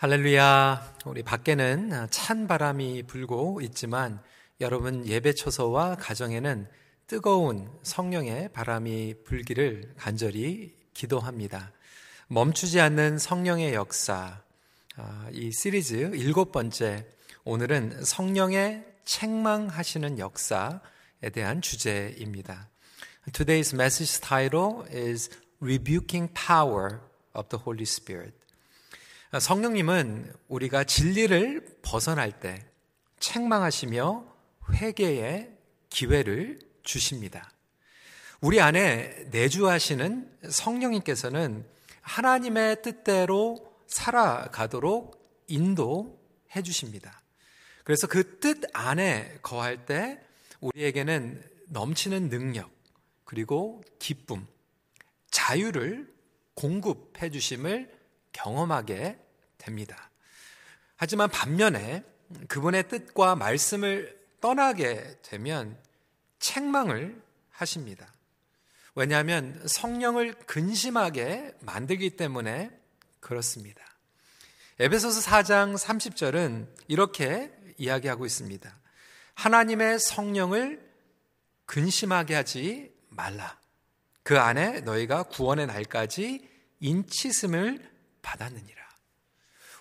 할렐루야. 우리 밖에는 찬 바람이 불고 있지만 여러분 예배 초소와 가정에는 뜨거운 성령의 바람이 불기를 간절히 기도합니다. 멈추지 않는 성령의 역사. 아, 이 시리즈 일곱 번째. 오늘은 성령의 책망하시는 역사에 대한 주제입니다. Today's message title is Rebuking Power of the Holy Spirit. 성령님은 우리가 진리를 벗어날 때 책망하시며 회개의 기회를 주십니다. 우리 안에 내주하시는 성령님께서는 하나님의 뜻대로 살아가도록 인도해 주십니다. 그래서 그 뜻 안에 거할 때 우리에게는 넘치는 능력, 그리고 기쁨, 자유를 공급해 주심을 경험하게 됩니다. 하지만 반면에 그분의 뜻과 말씀을 떠나게 되면 책망을 하십니다. 왜냐하면 성령을 근심하게 만들기 때문에 그렇습니다. 에베소서 4장 30절은 이렇게 이야기하고 있습니다. 하나님의 성령을 근심하게 하지 말라. 그 안에 너희가 구원의 날까지 인치심을 받았느니라.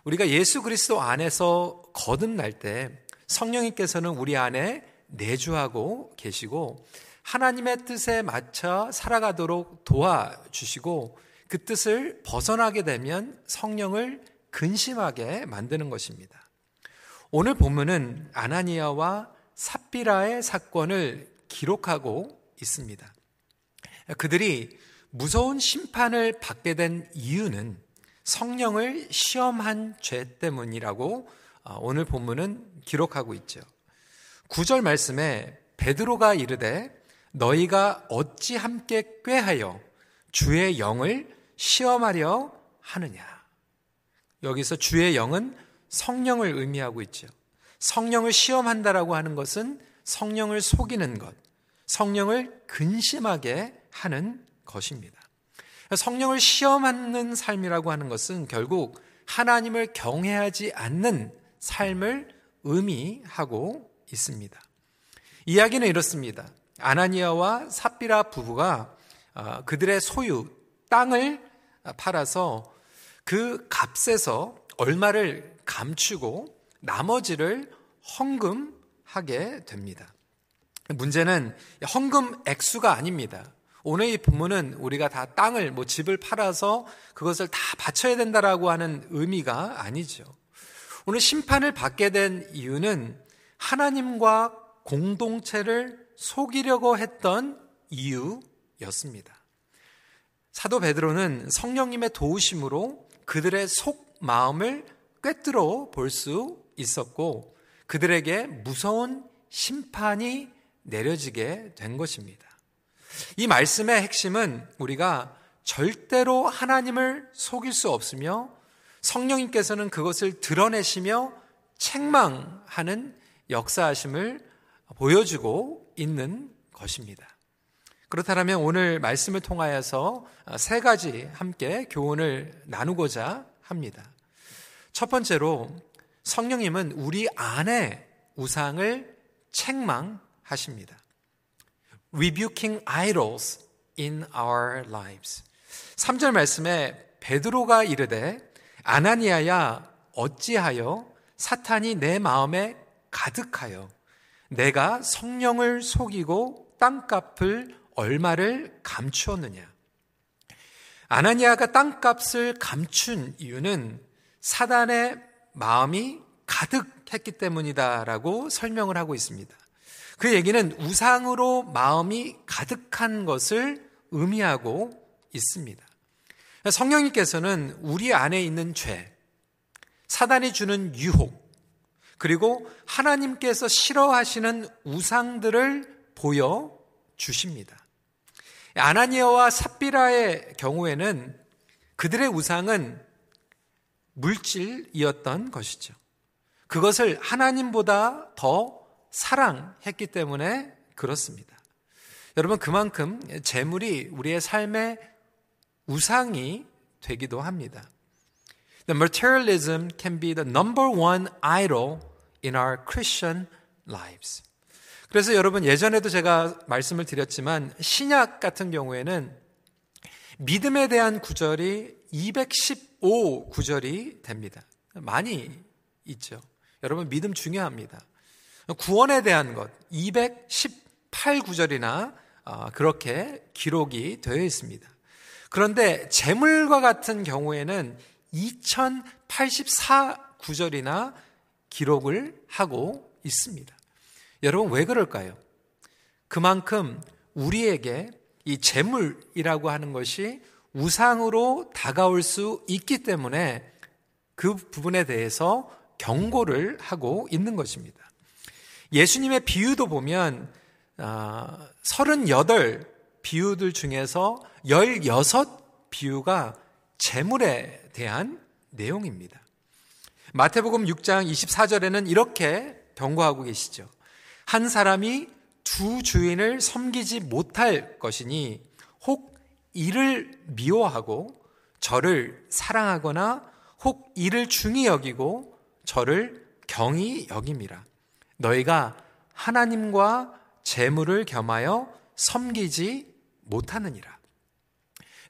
우리가 예수 그리스도 안에서 거듭날 때 성령님께서는 우리 안에 내주하고 계시고 하나님의 뜻에 맞춰 살아가도록 도와주시고 그 뜻을 벗어나게 되면 성령을 근심하게 만드는 것입니다. 오늘 본문은 아나니아와 삽비라의 사건을 기록하고 있습니다. 그들이 무서운 심판을 받게 된 이유는 성령을 시험한 죄 때문이라고 어, 오늘 본문은 기록하고 있죠. 9절 말씀에 베드로가 이르되 너희가 어찌 함께 꾀하여 주의 영을 시험하려 하느냐. 여기서 주의 영은 성령을 의미하고 있죠. 성령을 시험한다라고 하는 것은 성령을 속이는 것, 성령을 근심하게 하는 것입니다. 성령을 시험하는 삶이라고 하는 것은 결국 하나님을 경외하지 않는 삶을 의미하고 있습니다. 이야기는 이렇습니다. 아나니아와 삽비라 부부가 어, 그들의 소유 땅을 팔아서 그 값에서 얼마를 감추고 나머지를 헌금하게 됩니다. 문제는 헌금 액수가 아닙니다. 오늘 이 본문은 우리가 다 땅을 뭐 집을 팔아서 그것을 다 바쳐야 된다라고 하는 의미가 아니죠. 오늘 심판을 받게 된 이유는 하나님과 공동체를 속이려고 했던 이유였습니다. 사도 베드로는 성령님의 도우심으로 그들의 속 마음을 꿰뚫어 볼 수 있었고 그들에게 무서운 심판이 내려지게 된 것입니다. 이 말씀의 핵심은 우리가 절대로 하나님을 속일 수 없으며 성령님께서는 그것을 드러내시며 책망하는 역사하심을 보여주고 있는 것입니다. 그렇다면 오늘 말씀을 통하여서 세 가지 함께 교훈을 나누고자 합니다. 첫 번째로 성령님은 우리 안에 우상을 책망하십니다. Rebuking idols in our lives. 3절 말씀에 베드로가 이르되 아나니아야 어찌하여 사탄이 내 마음에 가득하여 내가 성령을 속이고 땅값을 얼마를 감추었느냐. 아나니아가 땅값을 감춘 이유는 사단의 마음이 가득했기 때문이다라고 설명을 하고 있습니다. 그 얘기는 우상으로 마음이 가득한 것을 의미하고 있습니다. 성령님께서는 우리 안에 있는 죄, 사단이 주는 유혹, 그리고 하나님께서 싫어하시는 우상들을 보여 주십니다. 아나니아와 삽비라의 경우에는 그들의 우상은 물질이었던 것이죠. 그것을 하나님보다 더 사랑했기 때문에 그렇습니다. 여러분, 그만큼 재물이 우리의 삶의 우상이 되기도 합니다. the materialism can be the number one idol in our Christian lives. 그래서 여러분 예전에도 제가 말씀을 드렸지만 신약 같은 경우에는 믿음에 대한 구절이 215 구절이 됩니다. 많이 있죠. 여러분 믿음 중요합니다. 구원에 대한 것 218 구절이나 어, 그렇게 기록이 되어 있습니다. 그런데 재물과 같은 경우에는 2084 구절이나 기록을 하고 있습니다. 여러분 왜 그럴까요? 그만큼 우리에게 이 재물이라고 하는 것이 우상으로 다가올 수 있기 때문에 그 부분에 대해서 경고를 하고 있는 것입니다. 예수님의 비유도 보면 38 비유들 중에서 16 비유가 재물에 대한 내용입니다. 마태복음 6장 24절에는 이렇게 경고하고 계시죠. 한 사람이 두 주인을 섬기지 못할 것이니 혹 이를 미워하고 저를 사랑하거나 혹 이를 중히 여기고 저를 경히 여김이라. 너희가 하나님과 재물을 겸하여 섬기지 못하느니라.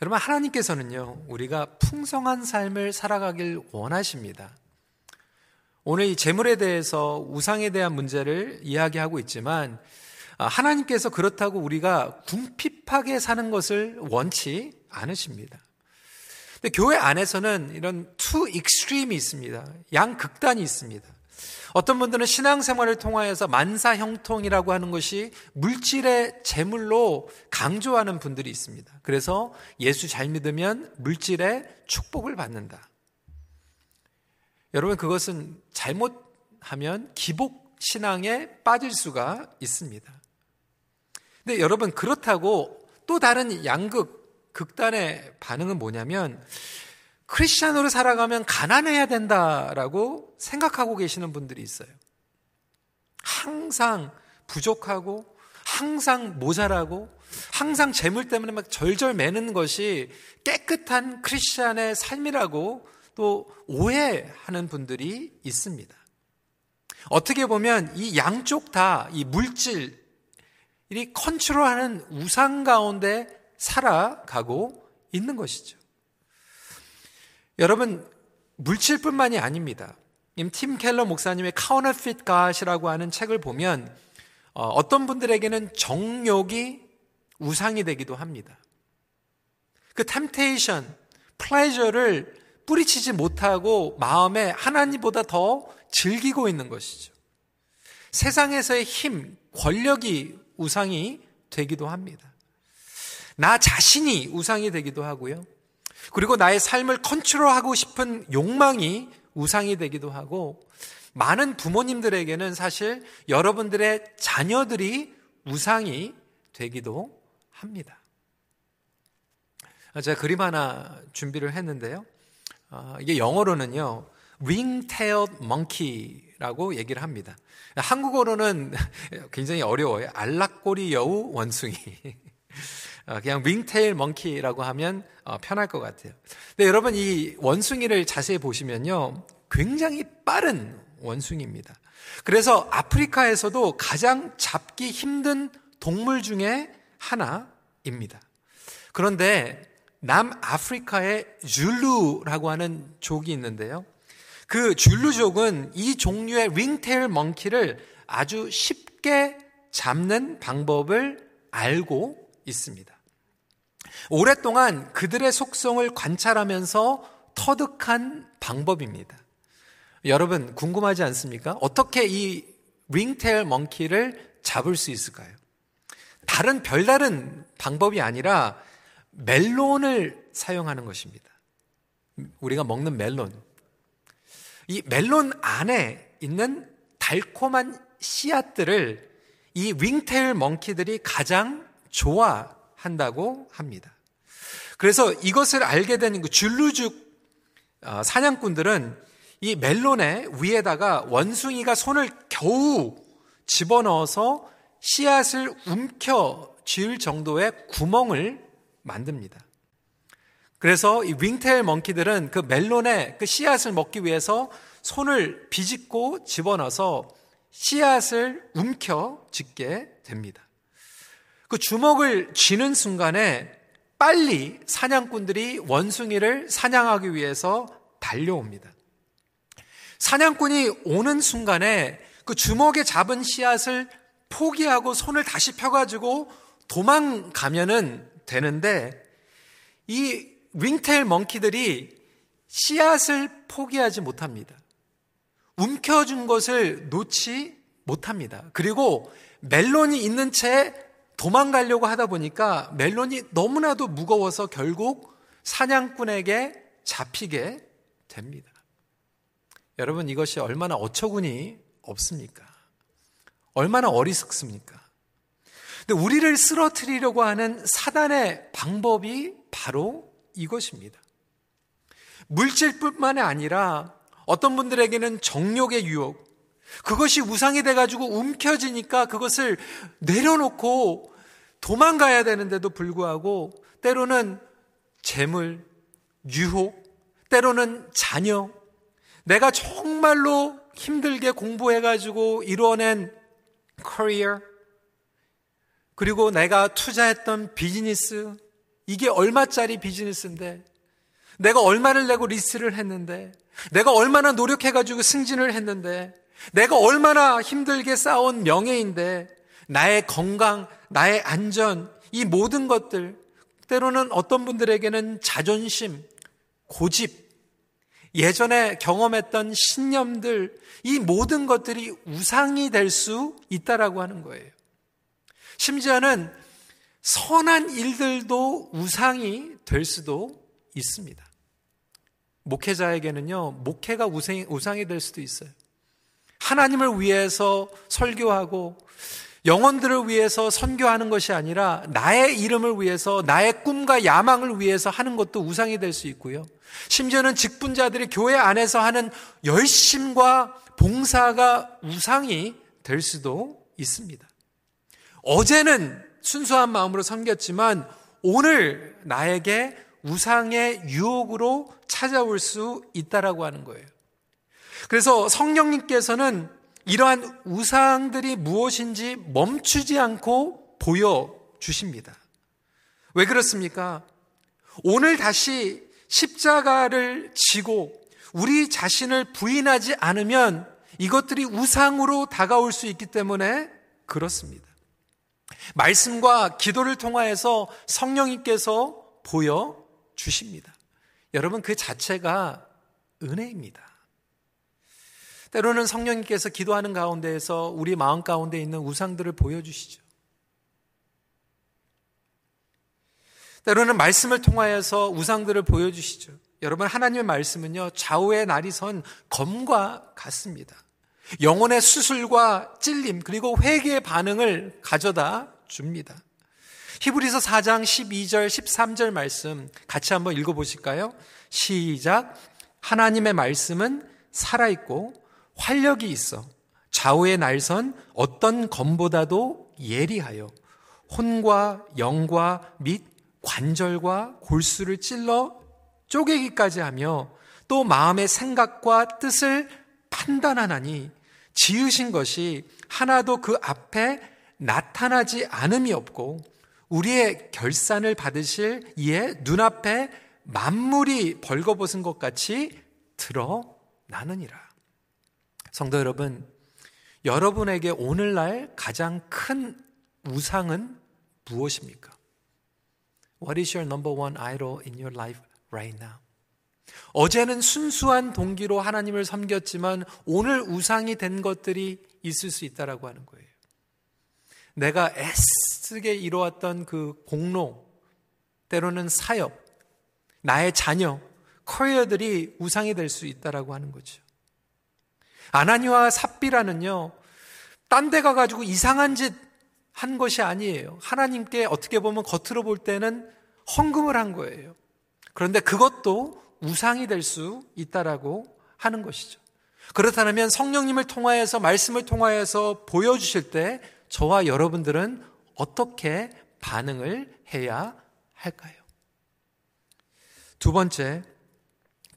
여러분, 하나님께서는요, 우리가 풍성한 삶을 살아가길 원하십니다. 오늘 이 재물에 대해서 우상에 대한 문제를 이야기하고 있지만 아, 하나님께서 그렇다고 우리가 궁핍하게 사는 것을 원치 않으십니다. 근데 교회 안에서는 이런 two extreme이 있습니다. 양극단이 있습니다. 어떤 분들은 신앙생활을 통하여서 만사형통이라고 하는 것이 물질의 재물로 강조하는 분들이 있습니다. 그래서 예수 잘 믿으면 물질의 축복을 받는다. 여러분 그것은 잘못하면 기복 신앙에 빠질 수가 있습니다. 근데 여러분 그렇다고 또 다른 양극 극단의 반응은 뭐냐면 크리스천으로 살아가면 가난해야 된다라고 생각하고 계시는 분들이 있어요. 항상 부족하고 항상 모자라고 항상 재물 때문에 막 절절 매는 것이 깨끗한 크리스천의 삶이라고 또 오해하는 분들이 있습니다. 어떻게 보면 이 양쪽 다 이 물질이 컨트롤하는 우상 가운데 살아가고 있는 것이죠. 여러분 물질뿐만이 아닙니다. 팀 켈러 목사님의 카우너핏 갓이라고 하는 책을 보면 어, 어떤 분들에게는 정욕이 우상이 되기도 합니다. 그 템테이션, 플레저를 뿌리치지 못하고 마음에 하나님보다 더 즐기고 있는 것이죠. 세상에서의 힘, 권력이 우상이 되기도 합니다. 나 자신이 우상이 되기도 하고요. 그리고 나의 삶을 컨트롤하고 싶은 욕망이 우상이 되기도 하고 많은 부모님들에게는 사실 여러분들의 자녀들이 우상이 되기도 합니다. 제가 그림 하나 준비를 했는데요. 어, 이게 영어로는요, ringtailed monkey라고 얘기를 합니다. 한국어로는 굉장히 어려워요. 알락꼬리 여우 원숭이. 어, 그냥 ringtail monkey라고 하면 어, 편할 것 같아요. 근데 여러분 이 원숭이를 자세히 보시면요, 굉장히 빠른 원숭이입니다. 그래서 아프리카에서도 가장 잡기 힘든 동물 중에 하나입니다. 그런데 남아프리카의 줄루라고 하는 족이 있는데요. 그 줄루족은 이 종류의 윙테일 멍키를 아주 쉽게 잡는 방법을 알고 있습니다. 오랫동안 그들의 속성을 관찰하면서 터득한 방법입니다. 여러분 궁금하지 않습니까? 어떻게 이 윙테일 멍키를 잡을 수 있을까요? 다른 별다른 방법이 아니라 멜론을 사용하는 것입니다. 우리가 먹는 멜론. 이 멜론 안에 있는 달콤한 씨앗들을 이 윙테일 멍키들이 가장 좋아 한다고 합니다. 그래서 이것을 알게 된그 줄루죽 어, 사냥꾼들은 이 멜론의 위에다가 원숭이가 손을 겨우 집어넣어서 씨앗을 움켜 쥐을 정도의 구멍을 만듭니다. 그래서 이 윙테일 멍키들은 그 멜론의 그 씨앗을 먹기 위해서 손을 비집고 집어넣어서 씨앗을 움켜 쥐게 됩니다. 그 주먹을 쥐는 순간에 빨리 사냥꾼들이 원숭이를 사냥하기 위해서 달려옵니다. 사냥꾼이 오는 순간에 그 주먹에 잡은 씨앗을 포기하고 손을 다시 펴가지고 도망가면은 되는데 이 윙테일 멍키들이 씨앗을 포기하지 못합니다. 움켜준 것을 놓지 못합니다. 그리고 멜론이 있는 채 도망가려고 하다 보니까 멜론이 너무나도 무거워서 결국 사냥꾼에게 잡히게 됩니다. 여러분 이것이 얼마나 어처구니 없습니까? 얼마나 어리석습니까? 근데 우리를 쓰러뜨리려고 하는 사단의 방법이 바로 이것입니다. 물질뿐만 이 아니라 어떤 분들에게는 정욕의 유혹, 그것이 우상이 돼가지고 움켜지니까 그것을 내려놓고 도망가야 되는데도 불구하고 때로는 재물, 유혹, 때로는 자녀, 내가 정말로 힘들게 공부해가지고 이루어낸 커리어, 그리고 내가 투자했던 비즈니스, 이게 얼마짜리 비즈니스인데, 내가 얼마를 내고 리스를 했는데, 내가 얼마나 노력해가지고 승진을 했는데, 내가 얼마나 힘들게 쌓아온 명예인데, 나의 건강, 나의 안전, 이 모든 것들, 때로는 어떤 분들에게는 자존심, 고집, 예전에 경험했던 신념들, 이 모든 것들이 우상이 될 수 있다라고 하는 거예요. 심지어는 선한 일들도 우상이 될 수도 있습니다. 목회자에게는요, 목회가 우상이, 될 수도 있어요. 하나님을 위해서 설교하고 영혼들을 위해서 선교하는 것이 아니라 나의 이름을 위해서 나의 꿈과 야망을 위해서 하는 것도 우상이 될 수 있고요. 심지어는 직분자들이 교회 안에서 하는 열심과 봉사가 우상이 될 수도 있습니다. 어제는 순수한 마음으로 섬겼지만 오늘 나에게 우상의 유혹으로 찾아올 수 있다라고 하는 거예요. 그래서 성령님께서는 이러한 우상들이 무엇인지 멈추지 않고 보여주십니다. 왜 그렇습니까? 오늘 다시 십자가를 지고 우리 자신을 부인하지 않으면 이것들이 우상으로 다가올 수 있기 때문에 그렇습니다. 말씀과 기도를 통하여서 성령님께서 보여 주십니다. 여러분, 그 자체가 은혜입니다. 때로는 성령님께서 기도하는 가운데에서 우리 마음 가운데 있는 우상들을 보여주시죠. 때로는 말씀을 통하여서 우상들을 보여주시죠. 여러분, 하나님의 말씀은요, 좌우의 날이 선 검과 같습니다. 영혼의 수술과 찔림, 그리고 회개의 반응을 가져다 줍니다. 히브리서 4장 12절, 13절 말씀 같이 한번 읽어보실까요? 시작. 하나님의 말씀은 살아있고 활력이 있어 좌우의 날선 어떤 검보다도 예리하여 혼과 영과 및 관절과 골수를 찔러 쪼개기까지 하며 또 마음의 생각과 뜻을 판단하나니 지으신 것이 하나도 그 앞에 나타나지 않음이 없고 우리의 결산을 받으실 이에 눈앞에 만물이 벌거벗은 것 같이 드러나느니라. 성도 여러분, 여러분에게 오늘날 가장 큰 우상은 무엇입니까? What is your number one idol in your life right now? 어제는 순수한 동기로 하나님을 섬겼지만 오늘 우상이 된 것들이 있을 수 있다라고 하는 거예요. 내가 애쓰게 이루었던 그 공로, 때로는 사역, 나의 자녀, 커리어들이 우상이 될 수 있다라고 하는 거죠. 아나니와 삽비라는요, 딴 데 가가지고 이상한 짓 한 것이 아니에요. 하나님께 어떻게 보면 겉으로 볼 때는 헌금을 한 거예요. 그런데 그것도 우상이 될 수 있다라고 하는 것이죠. 그렇다면 성령님을 통하여서 말씀을 통하여서 보여주실 때 저와 여러분들은 어떻게 반응을 해야 할까요? 두 번째,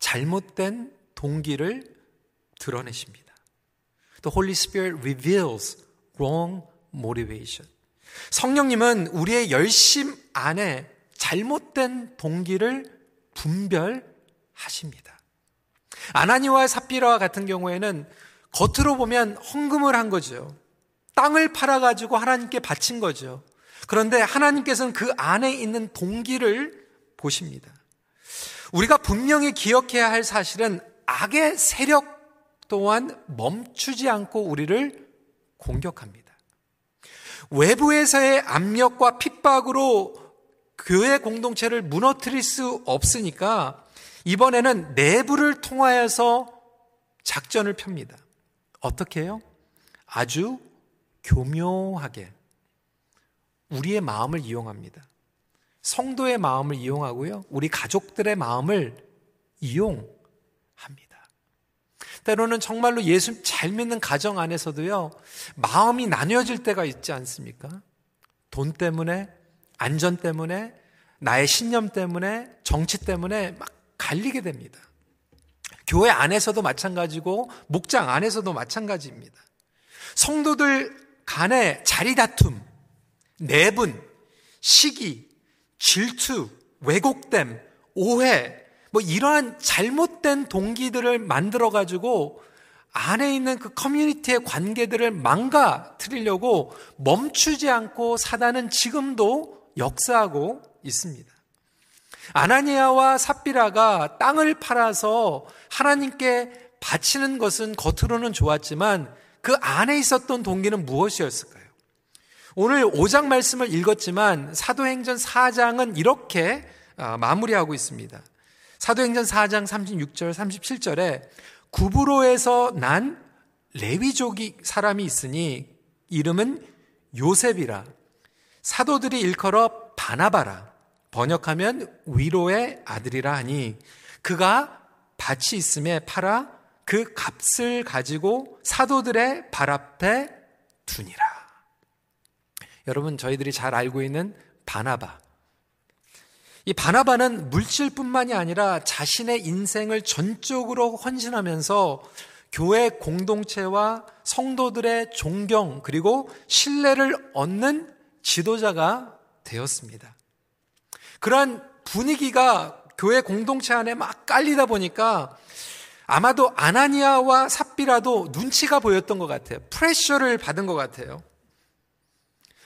잘못된 동기를 드러내십니다. The Holy Spirit reveals wrong motivation. 성령님은 우리의 열심 안에 잘못된 동기를 분별하십니다. 아나니와 삽비라와 같은 경우에는 겉으로 보면 헌금을 한 거죠. 땅을 팔아가지고 하나님께 바친 거죠. 그런데 하나님께서는 그 안에 있는 동기를 보십니다. 우리가 분명히 기억해야 할 사실은 악의 세력 또한 멈추지 않고 우리를 공격합니다. 외부에서의 압력과 핍박으로 교회 공동체를 무너뜨릴 수 없으니까 이번에는 내부를 통하여서 작전을 펴니다. 어떻게 해요? 아주 교묘하게 우리의 마음을 이용합니다. 성도의 마음을 이용하고요. 우리 가족들의 마음을 이용합니다. 때로는 정말로 예수 잘 믿는 가정 안에서도요. 마음이 나뉘어질 때가 있지 않습니까? 돈 때문에, 안전 때문에, 나의 신념 때문에, 정치 때문에 막 갈리게 됩니다. 교회 안에서도 마찬가지고 목장 안에서도 마찬가지입니다. 성도들 간의 자리 다툼, 내분, 시기, 질투, 왜곡됨, 오해, 뭐 이러한 잘못된 동기들을 만들어 가지고 안에 있는 그 커뮤니티의 관계들을 망가뜨리려고 멈추지 않고 사단은 지금도 역사하고 있습니다. 아나니아와 삽비라가 땅을 팔아서 하나님께 바치는 것은 겉으로는 좋았지만 그 안에 있었던 동기는 무엇이었을까요? 오늘 5장 말씀을 읽었지만 사도행전 4장은 이렇게 아, 마무리하고 있습니다. 사도행전 4장 36절, 37절에 구브로에서 난 레위족이 사람이 있으니 이름은 요셉이라 사도들이 일컬어 바나바라 번역하면 위로의 아들이라 하니 그가 밭이 있음에 팔아 그 값을 가지고 사도들의 발 앞에 두니라. 여러분 저희들이 잘 알고 있는 바나바. 이 바나바는 물질뿐만이 아니라 자신의 인생을 전적으로 헌신하면서 교회 공동체와 성도들의 존경 그리고 신뢰를 얻는 지도자가 되었습니다. 그러한 분위기가 교회 공동체 안에 막 깔리다 보니까 아마도 아나니아와 삽비라도 눈치가 보였던 것 같아요. 프레셔를 받은 것 같아요.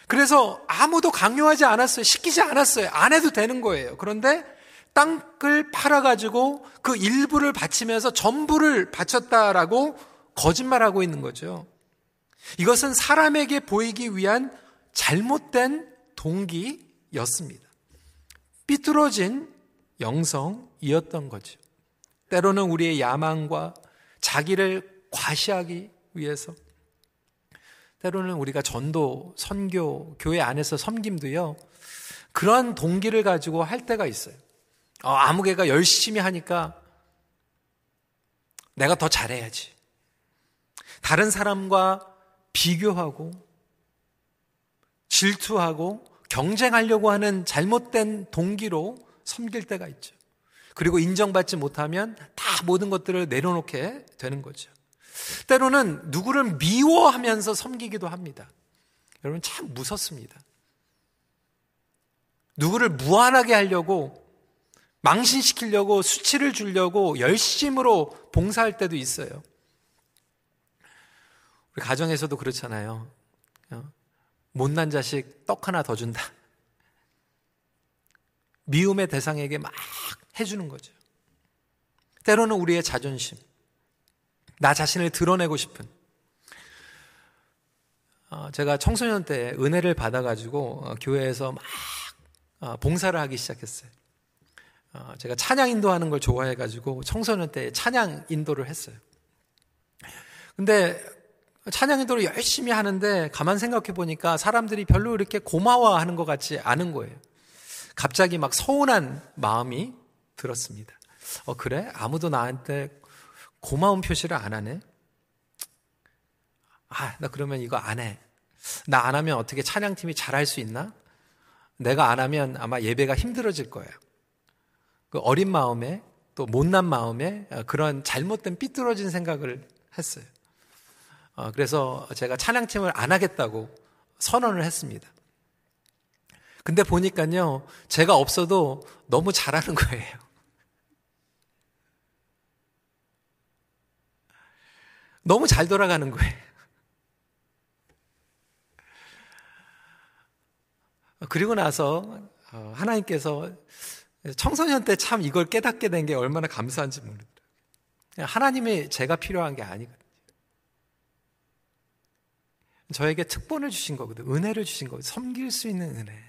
그래서 아무도 강요하지 않았어요. 시키지 않았어요. 안 해도 되는 거예요. 그런데 땅을 팔아가지고 그 일부를 바치면서 전부를 바쳤다라고 거짓말하고 있는 거죠. 이것은 사람에게 보이기 위한 잘못된 동기였습니다. 삐뚤어진 영성이었던 거죠. 때로는 우리의 야망과 자기를 과시하기 위해서 때로는 우리가 전도, 선교, 교회 안에서 섬김도요, 그러한 동기를 가지고 할 때가 있어요. 어, 아무개가 열심히 하니까 내가 더 잘해야지. 다른 사람과 비교하고, 질투하고, 경쟁하려고 하는 잘못된 동기로 섬길 때가 있죠. 그리고 인정받지 못하면 다 모든 것들을 내려놓게 되는 거죠. 때로는 누구를 미워하면서 섬기기도 합니다. 여러분 참 무섭습니다. 누구를 무한하게 하려고 망신시키려고 수치를 주려고 열심으로 봉사할 때도 있어요. 우리 가정에서도 그렇잖아요. 어? 못난 자식 떡 하나 더 준다. 미움의 대상에게 막 해주는 거죠. 때로는 우리의 자존심, 나 자신을 드러내고 싶은. 어, 제가 청소년 때 은혜를 받아가지고 어, 교회에서 막 어, 봉사를 하기 시작했어요. 제가 찬양 인도하는 걸 좋아해가지고 청소년 때 찬양 인도를 했어요. 근데 찬양 인도를 열심히 하는데 가만 생각해 보니까 사람들이 별로 이렇게 고마워하는 것 같지 않은 거예요. 갑자기 막 서운한 마음이 들었습니다. 어, 그래? 아무도 나한테 고마운 표시를 안 하네? 아, 나 그러면 이거 안 해. 나 안 하면 어떻게 찬양팀이 잘할 수 있나? 내가 안 하면 아마 예배가 힘들어질 거예요. 그 어린 마음에 또 못난 마음에 그런 잘못된 삐뚤어진 생각을 했어요. 어, 그래서 제가 찬양팀을 안 하겠다고 선언을 했습니다. 근데 보니까요, 제가 없어도 너무 잘하는 거예요. 너무 잘 돌아가는 거예요. 그리고 나서 어, 하나님께서 청소년 때 참 이걸 깨닫게 된 게 얼마나 감사한지 모르더라고요. 하나님이 제가 필요한 게 아니거든요. 저에게 특권을 주신 거거든요. 은혜를 주신 거거든요. 섬길 수 있는 은혜.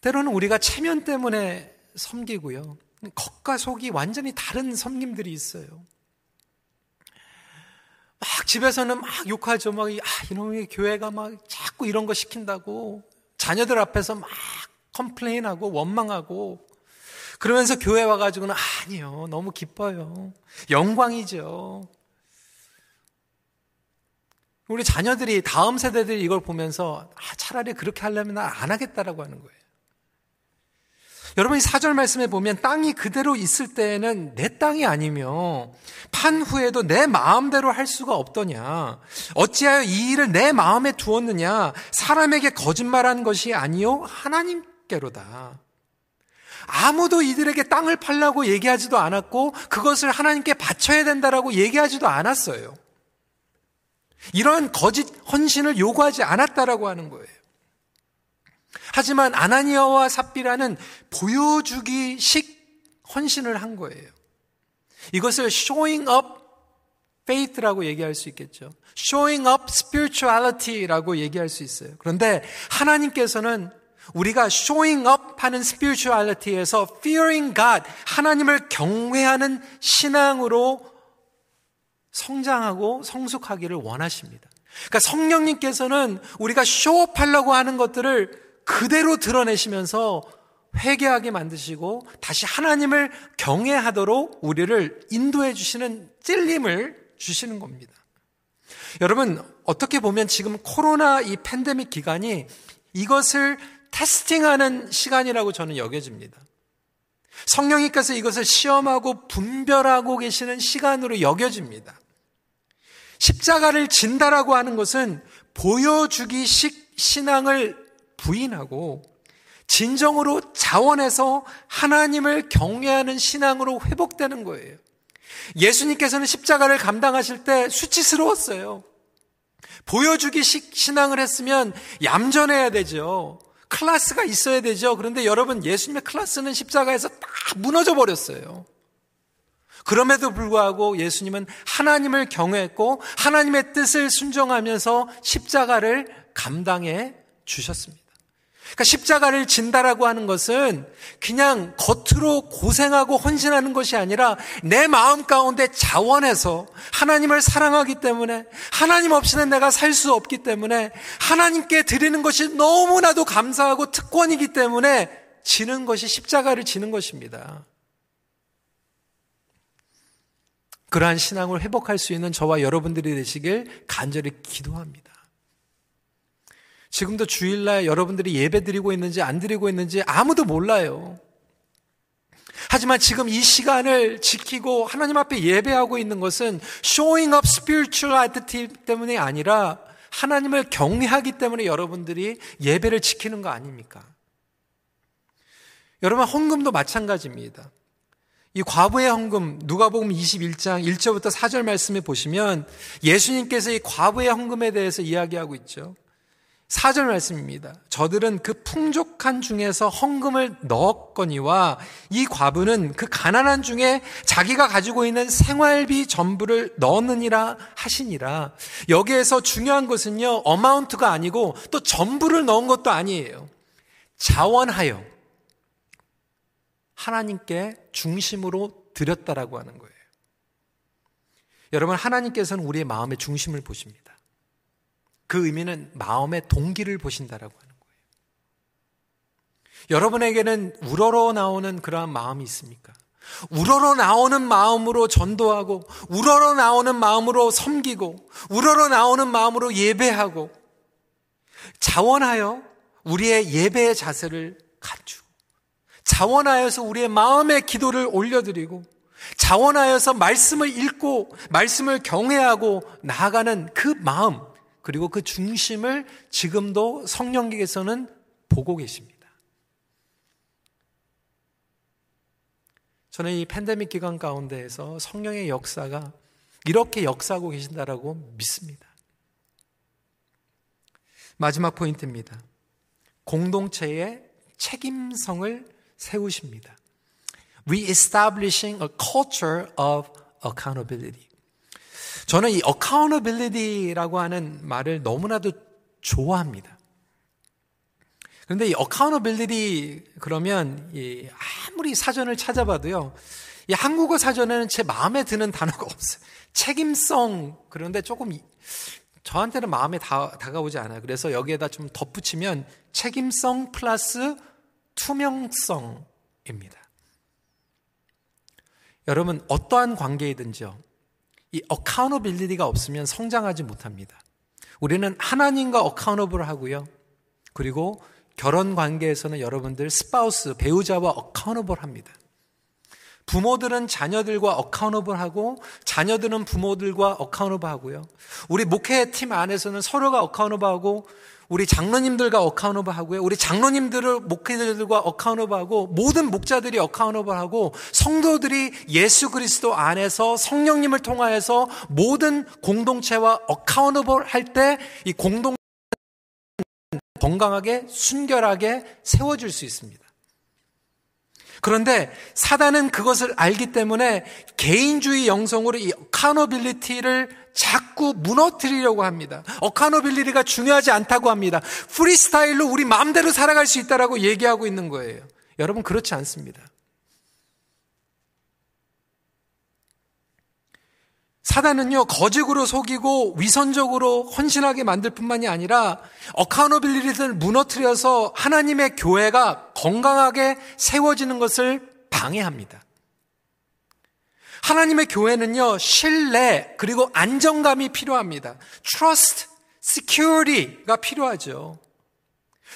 때로는 우리가 체면 때문에 섬기고요. 겉과 속이 완전히 다른 섬김들이 있어요. 막 집에서는 막 욕하죠. 막, 아, 이놈의 교회가 막 자꾸 이런 거 시킨다고. 자녀들 앞에서 막 complain하고 원망하고. 그러면서 교회 와가지고는 아니요. 너무 기뻐요. 영광이죠. 우리 자녀들이 다음 세대들이 이걸 보면서 아, 차라리 그렇게 하려면 난 안 하겠다라고 하는 거예요. 여러분이 사절 말씀에 보면 땅이 그대로 있을 때에는 내 땅이 아니며 판 후에도 내 마음대로 할 수가 없더냐. 어찌하여 이 일을 내 마음에 두었느냐. 사람에게 거짓말한 것이 아니요 하나님께로다. 아무도 이들에게 땅을 팔라고 얘기하지도 않았고 그것을 하나님께 바쳐야 된다라고 얘기하지도 않았어요. 이런 거짓 헌신을 요구하지 않았다라고 하는 거예요. 하지만 아나니아와 삽비라는 보여주기식 헌신을 한 거예요. 이것을 showing up faith라고 얘기할 수 있겠죠. showing up spirituality라고 얘기할 수 있어요. 그런데 하나님께서는 우리가 showing up 하는 spirituality에서 fearing God, 하나님을 경외하는 신앙으로 성장하고 성숙하기를 원하십니다. 그러니까 성령님께서는 우리가 쇼업 하려고 하는 것들을 그대로 드러내시면서 회개하게 만드시고 다시 하나님을 경외하도록 우리를 인도해 주시는 찔림을 주시는 겁니다. 여러분, 어떻게 보면 지금 코로나 이 팬데믹 기간이 이것을 테스팅하는 시간이라고 저는 여겨집니다. 성령님께서 이것을 시험하고 분별하고 계시는 시간으로 여겨집니다. 십자가를 진다라고 하는 것은 보여주기식 신앙을 부인하고 진정으로 자원해서 하나님을 경외하는 신앙으로 회복되는 거예요. 예수님께서는 십자가를 감당하실 때 수치스러웠어요. 보여주기식 신앙을 했으면 얌전해야 되죠. 클래스가 있어야 되죠. 그런데 여러분, 예수님의 클래스는 십자가에서 다 무너져 버렸어요. 그럼에도 불구하고 예수님은 하나님을 경외했고 하나님의 뜻을 순종하면서 십자가를 감당해 주셨습니다. 그러니까 십자가를 진다라고 하는 것은 그냥 겉으로 고생하고 헌신하는 것이 아니라 내 마음 가운데 자원해서 하나님을 사랑하기 때문에 하나님 없이는 내가 살 수 없기 때문에 하나님께 드리는 것이 너무나도 감사하고 특권이기 때문에 지는 것이 십자가를 지는 것입니다. 그러한 신앙을 회복할 수 있는 저와 여러분들이 되시길 간절히 기도합니다. 지금도 주일날 여러분들이 예배 드리고 있는지 안 드리고 있는지 아무도 몰라요. 하지만 지금 이 시간을 지키고 하나님 앞에 예배하고 있는 것은 showing up spirituality 때문이 아니라 하나님을 경외하기 때문에 여러분들이 예배를 지키는 거 아닙니까? 여러분 헌금도 마찬가지입니다. 이 과부의 헌금 누가복음 21장 1절부터 4절 말씀에 보시면 예수님께서 이 과부의 헌금에 대해서 이야기하고 있죠. 4절 말씀입니다. 저들은 그 풍족한 중에서 헌금을 넣었거니와 이 과부는 그 가난한 중에 자기가 가지고 있는 생활비 전부를 넣느니라 하시니라. 여기에서 중요한 것은요, 어마운트가 아니고 또 전부를 넣은 것도 아니에요. 자원하여 하나님께 중심으로 드렸다라고 하는 거예요. 여러분, 하나님께서는 우리의 마음의 중심을 보십니다. 그 의미는 마음의 동기를 보신다라고 하는 거예요. 여러분에게는 우러러 나오는 그러한 마음이 있습니까? 우러러 나오는 마음으로 전도하고, 우러러 나오는 마음으로 섬기고, 우러러 나오는 마음으로 예배하고, 자원하여 우리의 예배의 자세를 갖추고 자원하여서 우리의 마음의 기도를 올려드리고 자원하여서 말씀을 읽고 말씀을 경외하고 나아가는 그 마음 그리고 그 중심을 지금도 성령께서는 보고 계십니다. 저는 이 팬데믹 기간 가운데에서 성령의 역사가 이렇게 역사하고 계신다라고 믿습니다. 마지막 포인트입니다. 공동체의 책임성을 세우십니다. Reestablishing a culture of accountability. 저는 이 accountability라고 하는 말을 너무나도 좋아합니다. 그런데 이 accountability 그러면 이 아무리 사전을 찾아봐도요, 이 한국어 사전에는 제 마음에 드는 단어가 없어요. 책임성 그런데 조금 저한테는 마음에 다, 다가오지 않아요. 그래서 여기에다 좀 덧붙이면 책임성 플러스 투명성입니다. 여러분, 어떠한 관계이든지요. 이 accountability가 없으면 성장하지 못합니다. 우리는 하나님과 accountable 하고요. 그리고 결혼 관계에서는 여러분들 spouse, 배우자와 accountable 합니다. 부모들은 자녀들과 accountable 하고 자녀들은 부모들과 accountable 하고요. 우리 목회 팀 안에서는 서로가 accountable 하고 우리 장로님들과 accountable 하고요. 우리 장로님들은 목회자들과 accountable 하고 모든 목자들이 accountable 하고 성도들이 예수 그리스도 안에서 성령님을 통하여서 모든 공동체와 accountable 할 때 이 공동 건강하게 순결하게 세워질 수 있습니다. 그런데 사단은 그것을 알기 때문에 개인주의 영성으로 이 accountability를 자꾸 무너뜨리려고 합니다. accountability가 중요하지 않다고 합니다. 프리스타일로 우리 마음대로 살아갈 수 있다라고 얘기하고 있는 거예요. 여러분 그렇지 않습니다. 사단은요, 거짓으로 속이고 위선적으로 헌신하게 만들 뿐만이 아니라 accountability를 무너뜨려서 하나님의 교회가 건강하게 세워지는 것을 방해합니다. 하나님의 교회는요, 신뢰, 그리고 안정감이 필요합니다. trust, security가 필요하죠.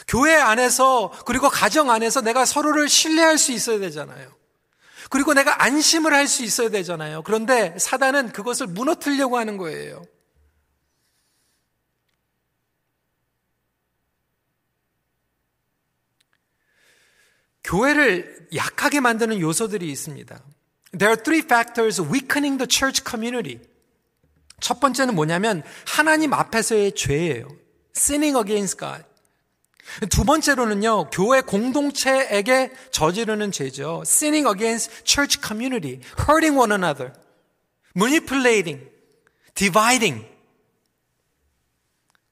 교회 안에서, 그리고 가정 안에서 내가 서로를 신뢰할 수 있어야 되잖아요. 그리고 내가 안심을 할 수 있어야 되잖아요. 그런데 사단은 그것을 무너뜨리려고 하는 거예요. 교회를 약하게 만드는 요소들이 있습니다. There are three factors weakening the church community. 첫 번째는 뭐냐면 하나님 앞에서의 죄예요. sinning against God. 두 번째로는요, 교회 공동체에게 저지르는 죄죠. sinning against church community, hurting one another, manipulating, dividing.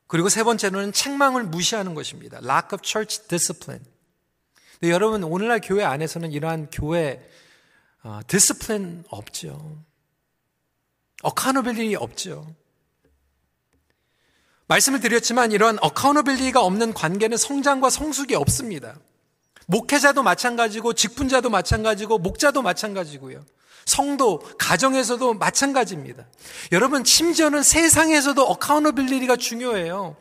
그리고 세 번째로는 책망을 무시하는 것입니다. lack of church discipline. 근데 여러분, 오늘날 교회 안에서는 이러한 교회 어, discipline 없죠. accountability 없죠. 말씀을 드렸지만 이런 accountability가 없는 관계는 성장과 성숙이 없습니다. 목회자도 마찬가지고 직분자도 마찬가지고 목자도 마찬가지고요. 성도, 가정에서도 마찬가지입니다. 여러분, 심지어는 세상에서도 accountability가 중요해요.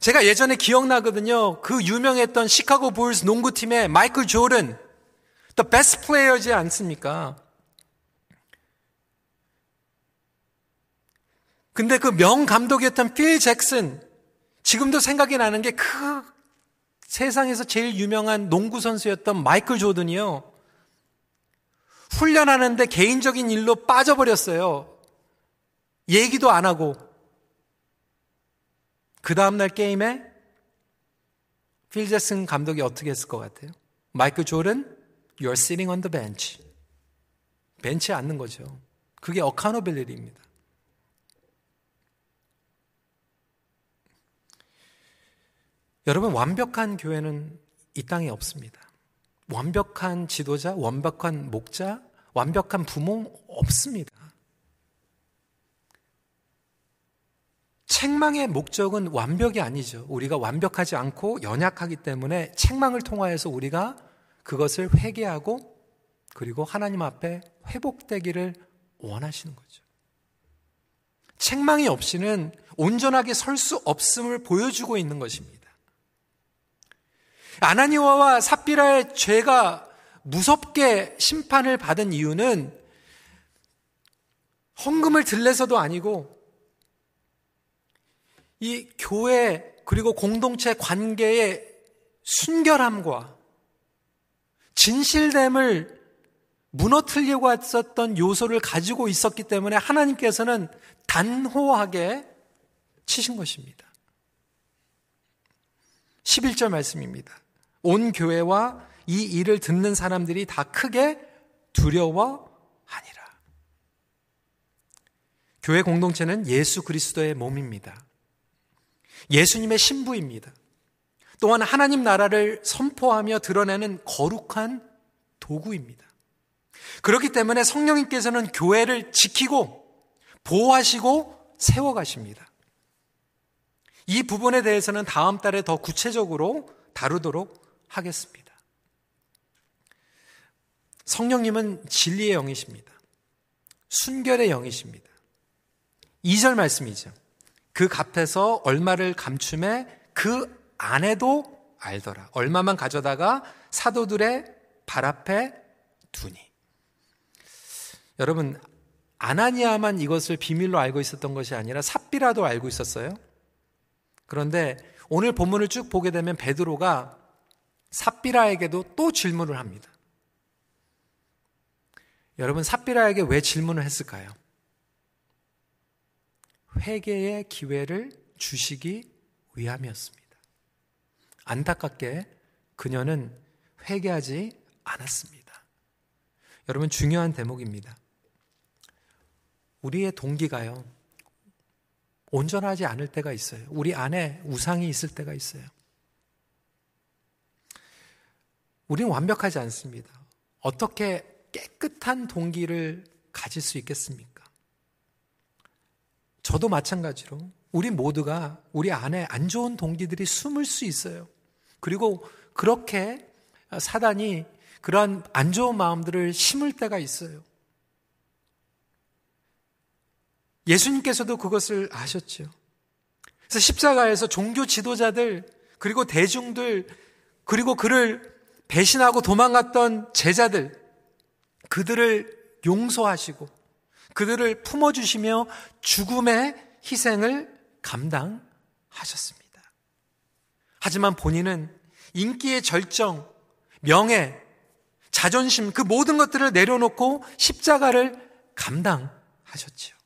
제가 예전에 기억나거든요. 그 유명했던 시카고 불스 농구팀의 마이클 조던, the best player지 않습니까? 근데 그 명 감독이었던 필 잭슨, 지금도 생각이 나는 게 그 세상에서 제일 유명한 농구 선수였던 마이클 조든이요. 훈련하는데 개인적인 일로 빠져버렸어요. 얘기도 안 하고. 그 다음날 게임에 필 잭슨 감독이 어떻게 했을 것 같아요? 마이클 조든, you're sitting on the bench. 벤치에 앉는 거죠. 그게 어카노빌리입니다. 여러분, 완벽한 교회는 이 땅에 없습니다. 완벽한 지도자, 완벽한 목자, 완벽한 부모 없습니다. 책망의 목적은 완벽이 아니죠. 우리가 완벽하지 않고 연약하기 때문에 책망을 통하여서 우리가 그것을 회개하고 그리고 하나님 앞에 회복되기를 원하시는 거죠. 책망이 없이는 온전하게 설 수 없음을 보여주고 있는 것입니다. 아나니와와 삽비라의 죄가 무섭게 심판을 받은 이유는 헌금을 들래서도 아니고 이 교회 그리고 공동체 관계의 순결함과 진실됨을 무너뜨리려고 했었던 요소를 가지고 있었기 때문에 하나님께서는 단호하게 치신 것입니다. 11절 말씀입니다. 온 교회와 이 일을 듣는 사람들이 다 크게 두려워하니라. 교회 공동체는 예수 그리스도의 몸입니다. 예수님의 신부입니다. 또한 하나님 나라를 선포하며 드러내는 거룩한 도구입니다. 그렇기 때문에 성령님께서는 교회를 지키고 보호하시고 세워가십니다. 이 부분에 대해서는 다음 달에 더 구체적으로 다루도록 하겠습니다. 성령님은 진리의 영이십니다. 순결의 영이십니다. 2절 말씀이죠. 그 값에서 얼마를 감춤해 그 안에도 알더라. 얼마만 가져다가 사도들의 발 앞에 두니. 여러분, 아나니아만 이것을 비밀로 알고 있었던 것이 아니라 삽비라도 알고 있었어요. 그런데 오늘 본문을 쭉 보게 되면 베드로가 삽비라에게도 또 질문을 합니다. 여러분, 삽비라에게 왜 질문을 했을까요? 회개의 기회를 주시기 위함이었습니다. 안타깝게 그녀는 회개하지 않았습니다. 여러분, 중요한 대목입니다. 우리의 동기가요, 온전하지 않을 때가 있어요. 우리 안에 우상이 있을 때가 있어요. 우리는 완벽하지 않습니다. 어떻게 깨끗한 동기를 가질 수 있겠습니까? 저도 마찬가지로 우리 모두가 우리 안에 안 좋은 동기들이 숨을 수 있어요. 그리고 그렇게 사단이 그러한 안 좋은 마음들을 심을 때가 있어요. 예수님께서도 그것을 아셨죠. 그래서 십자가에서 종교 지도자들, 그리고 대중들, 그리고 그를 배신하고 도망갔던 제자들, 그들을 용서하시고, 그들을 품어주시며 죽음의 희생을 감당하셨습니다. 하지만 본인은 인기의 절정, 명예, 자존심, 그 모든 것들을 내려놓고 십자가를 감당하셨지요.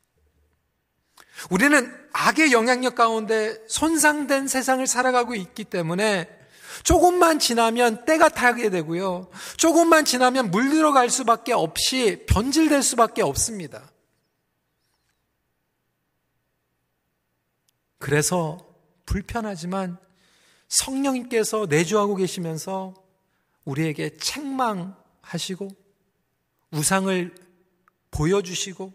우리는 악의 영향력 가운데 손상된 세상을 살아가고 있기 때문에 조금만 지나면 때가 타게 되고요. 조금만 지나면 물들어갈 수밖에 없이 변질될 수밖에 없습니다. 그래서 불편하지만 성령님께서 내주하고 계시면서 우리에게 책망하시고 우상을 보여주시고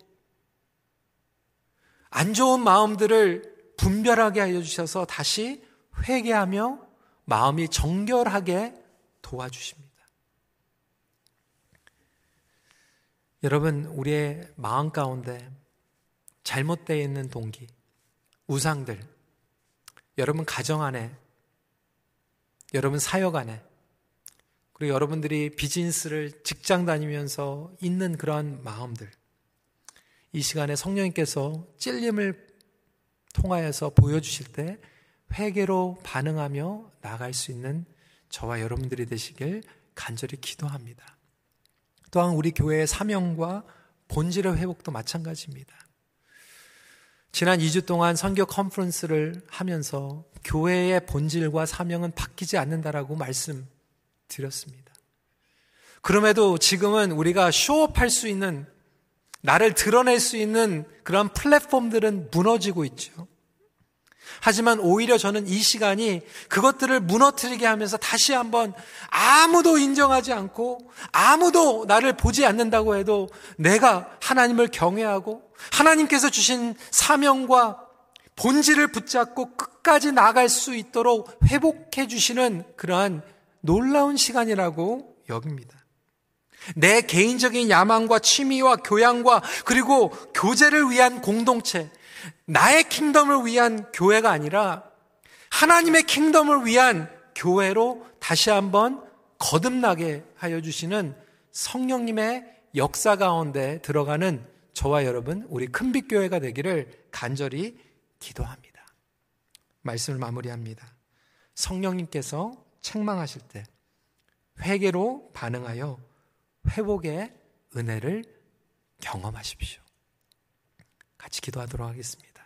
안 좋은 마음들을 분별하게 하여 주셔서 다시 회개하며 마음이 정결하게 도와주십니다. 여러분, 우리의 마음 가운데 잘못되어 있는 동기, 우상들, 여러분 가정 안에, 여러분 사역 안에, 그리고 여러분들이 비즈니스를 직장 다니면서 있는 그러한 마음들, 이 시간에 성령님께서 찔림을 통하여서 보여주실 때 회개로 반응하며 나갈 수 있는 저와 여러분들이 되시길 간절히 기도합니다. 또한 우리 교회의 사명과 본질의 회복도 마찬가지입니다. 지난 2주 동안 선교 컨퍼런스를 하면서 교회의 본질과 사명은 바뀌지 않는다라고 말씀드렸습니다. 그럼에도 지금은 우리가 쇼업할 수 있는 나를 드러낼 수 있는 그런 플랫폼들은 무너지고 있죠. 하지만 오히려 저는 이 시간이 그것들을 무너뜨리게 하면서 다시 한번 아무도 인정하지 않고 아무도 나를 보지 않는다고 해도 내가 하나님을 경외하고 하나님께서 주신 사명과 본질을 붙잡고 끝까지 나갈 수 있도록 회복해 주시는 그러한 놀라운 시간이라고 여깁니다. 내 개인적인 야망과 취미와 교양과 그리고 교제를 위한 공동체, 나의 킹덤을 위한 교회가 아니라 하나님의 킹덤을 위한 교회로 다시 한번 거듭나게 하여 주시는 성령님의 역사 가운데 들어가는 저와 여러분, 우리 큰빛교회가 되기를 간절히 기도합니다. 말씀을 마무리합니다. 성령님께서 책망하실 때 회개로 반응하여 회복의 은혜를 경험하십시오. 같이 기도하도록 하겠습니다.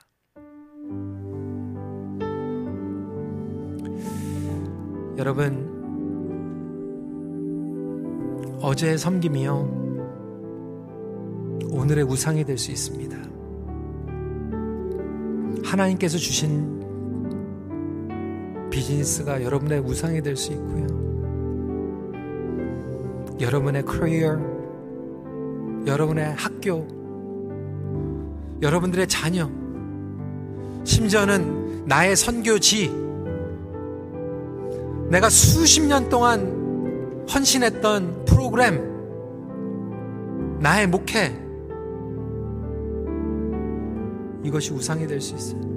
여러분, 어제의 섬김이요, 오늘의 우상이 될 수 있습니다. 하나님께서 주신 비즈니스가 여러분의 우상이 될 수 있고요. 여러분의 커리어, 여러분의 학교, 여러분들의 자녀, 심지어는 나의 선교지, 내가 수십 년 동안 헌신했던 프로그램, 나의 목회, 이것이 우상이 될 수 있어요.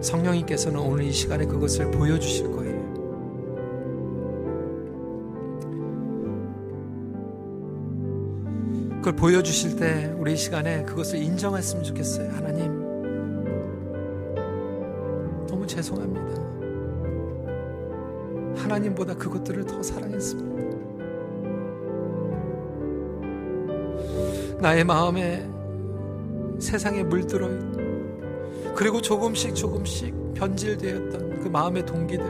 성령님께서는 오늘 이 시간에 그것을 보여주실 거예요. 그걸 보여주실 때 우리 이 시간에 그것을 인정했으면 좋겠어요. 하나님, 너무 죄송합니다. 하나님보다 그것들을 더 사랑했습니다. 나의 마음에 세상에 물들어 그리고 조금씩 조금씩 변질되었던 그 마음의 동기들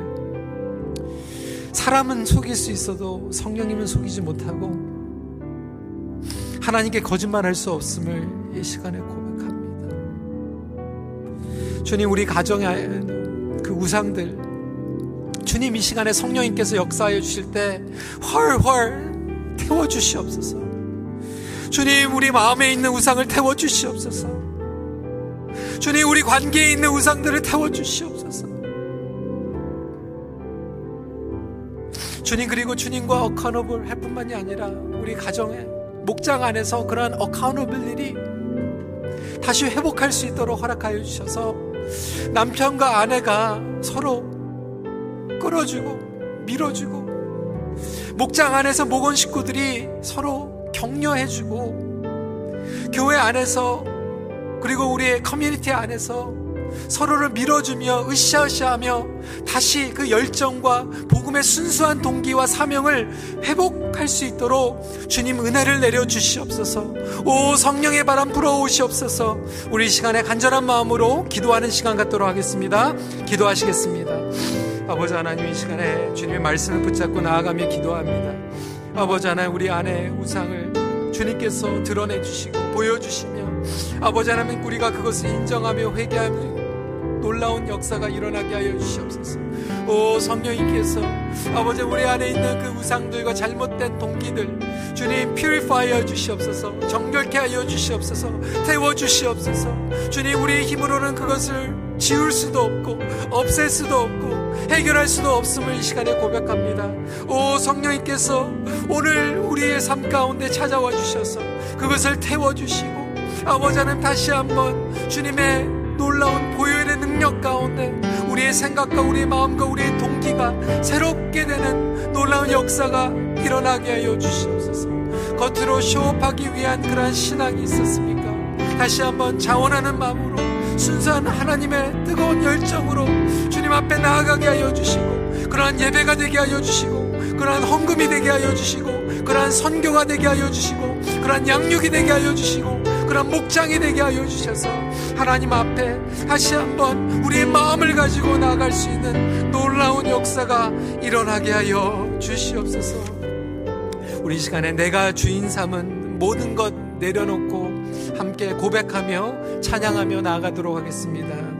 사람은 속일 수 있어도 성령님은 속이지 못하고 하나님께 거짓말할 수 없음을 이 시간에 고백합니다. 주님 우리 가정의 그 우상들 주님 이 시간에 성령님께서 역사하여 주실 때 훨훨 태워 주시옵소서. 주님 우리 마음에 있는 우상을 태워 주시옵소서. 주님 우리 관계에 있는 우상들을 태워 주시옵소서. 주님 그리고 주님과 어카노블 할 뿐만이 아니라 우리 가정에 목장 안에서 그러한 일이 다시 회복할 수 있도록 허락하여 주셔서 남편과 아내가 서로 끌어주고 밀어주고 목장 안에서 목원 식구들이 서로 격려해주고 교회 안에서 그리고 우리의 커뮤니티 안에서 서로를 밀어주며 으쌰으쌰하며 다시 그 열정과 복음의 순수한 동기와 사명을 회복할 수 있도록 주님 은혜를 내려 주시옵소서. 오 성령의 바람 불어오시옵소서. 우리 시간에 간절한 마음으로 기도하는 시간 갖도록 하겠습니다. 기도하시겠습니다. 아버지 하나님 이 시간에 주님의 말씀을 붙잡고 나아가며 기도합니다. 아버지 하나님 우리 안에 우상을 주님께서 드러내 주시고 보여주시며 아버지 하나님 우리가 그것을 인정하며 회개하며 놀라운 역사가 일어나게 하여 주시옵소서. 오 성령님께서 아버지 우리 안에 있는 그 우상들과 잘못된 동기들 주님 퓨리파이어 주시옵소서. 정결케 하여 주시옵소서. 태워 주시옵소서. 주님 우리의 힘으로는 그것을 지울 수도 없고 없앨 수도 없고 해결할 수도 없음을 이 시간에 고백합니다. 오 성령님께서 오늘 우리의 삶 가운데 찾아와 주셔서 그것을 태워 주시고 아버지 하나님 다시 한번 주님의 놀라운 보혈의 능력 가운데 우리의 생각과 우리의 마음과 우리의 동기가 새롭게 되는 놀라운 역사가 일어나게 하여 주시옵소서. 겉으로 쇼업하기 위한 그러한 신앙이 있었습니까? 다시 한번 자원하는 마음으로 순수한 하나님의 뜨거운 열정으로 주님 앞에 나아가게 하여 주시고 그러한 예배가 되게 하여 주시고 그러한 헌금이 되게 하여 주시고 그러한 선교가 되게 하여 주시고 그러한 양육이 되게 하여 주시고 그런 목장이 되게 하여 주셔서 하나님 앞에 다시 한번 우리의 마음을 가지고 나아갈 수 있는 놀라운 역사가 일어나게 하여 주시옵소서. 우리 시간에 내가 주인 삼은 모든 것 내려놓고 함께 고백하며 찬양하며 나아가도록 하겠습니다.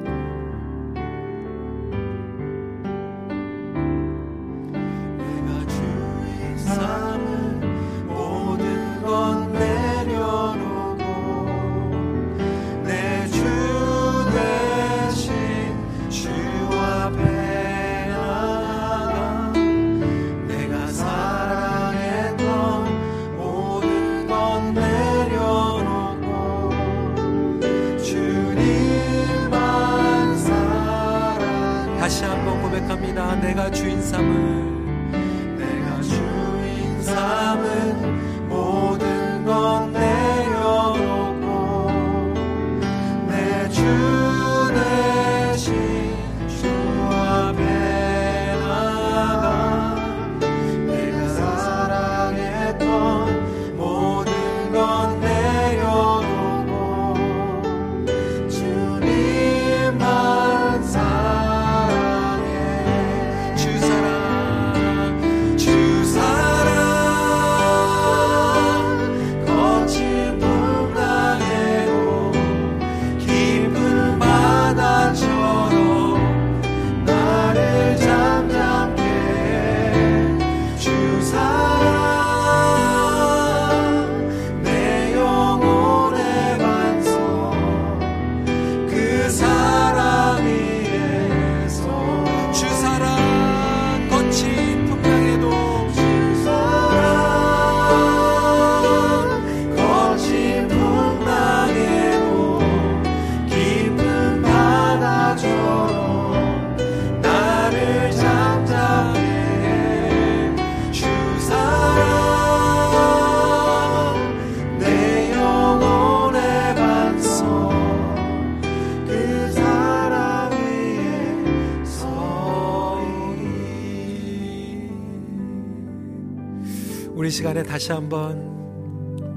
시간에 다시 한번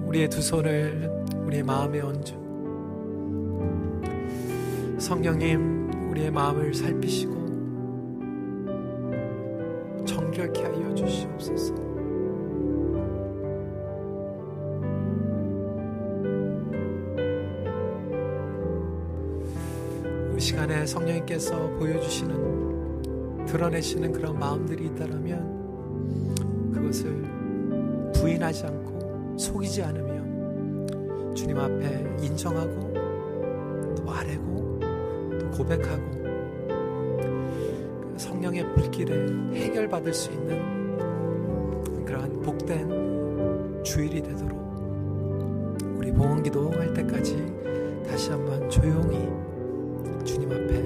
우리의 두 손을 우리의 마음에 얹어 성령님 우리의 마음을 살피시고 정결케 하여 주시옵소서. 이 시간에 성령님께서 보여주시는 드러내시는 그런 마음들이 있다면 그것을 부인하지 않고 속이지 않으며 주님 앞에 인정하고 또 아뢰고 또 고백하고 성령의 불길에 해결받을 수 있는 그러한 복된 주일이 되도록 우리 봉헌기도 할 때까지 다시 한번 조용히 주님 앞에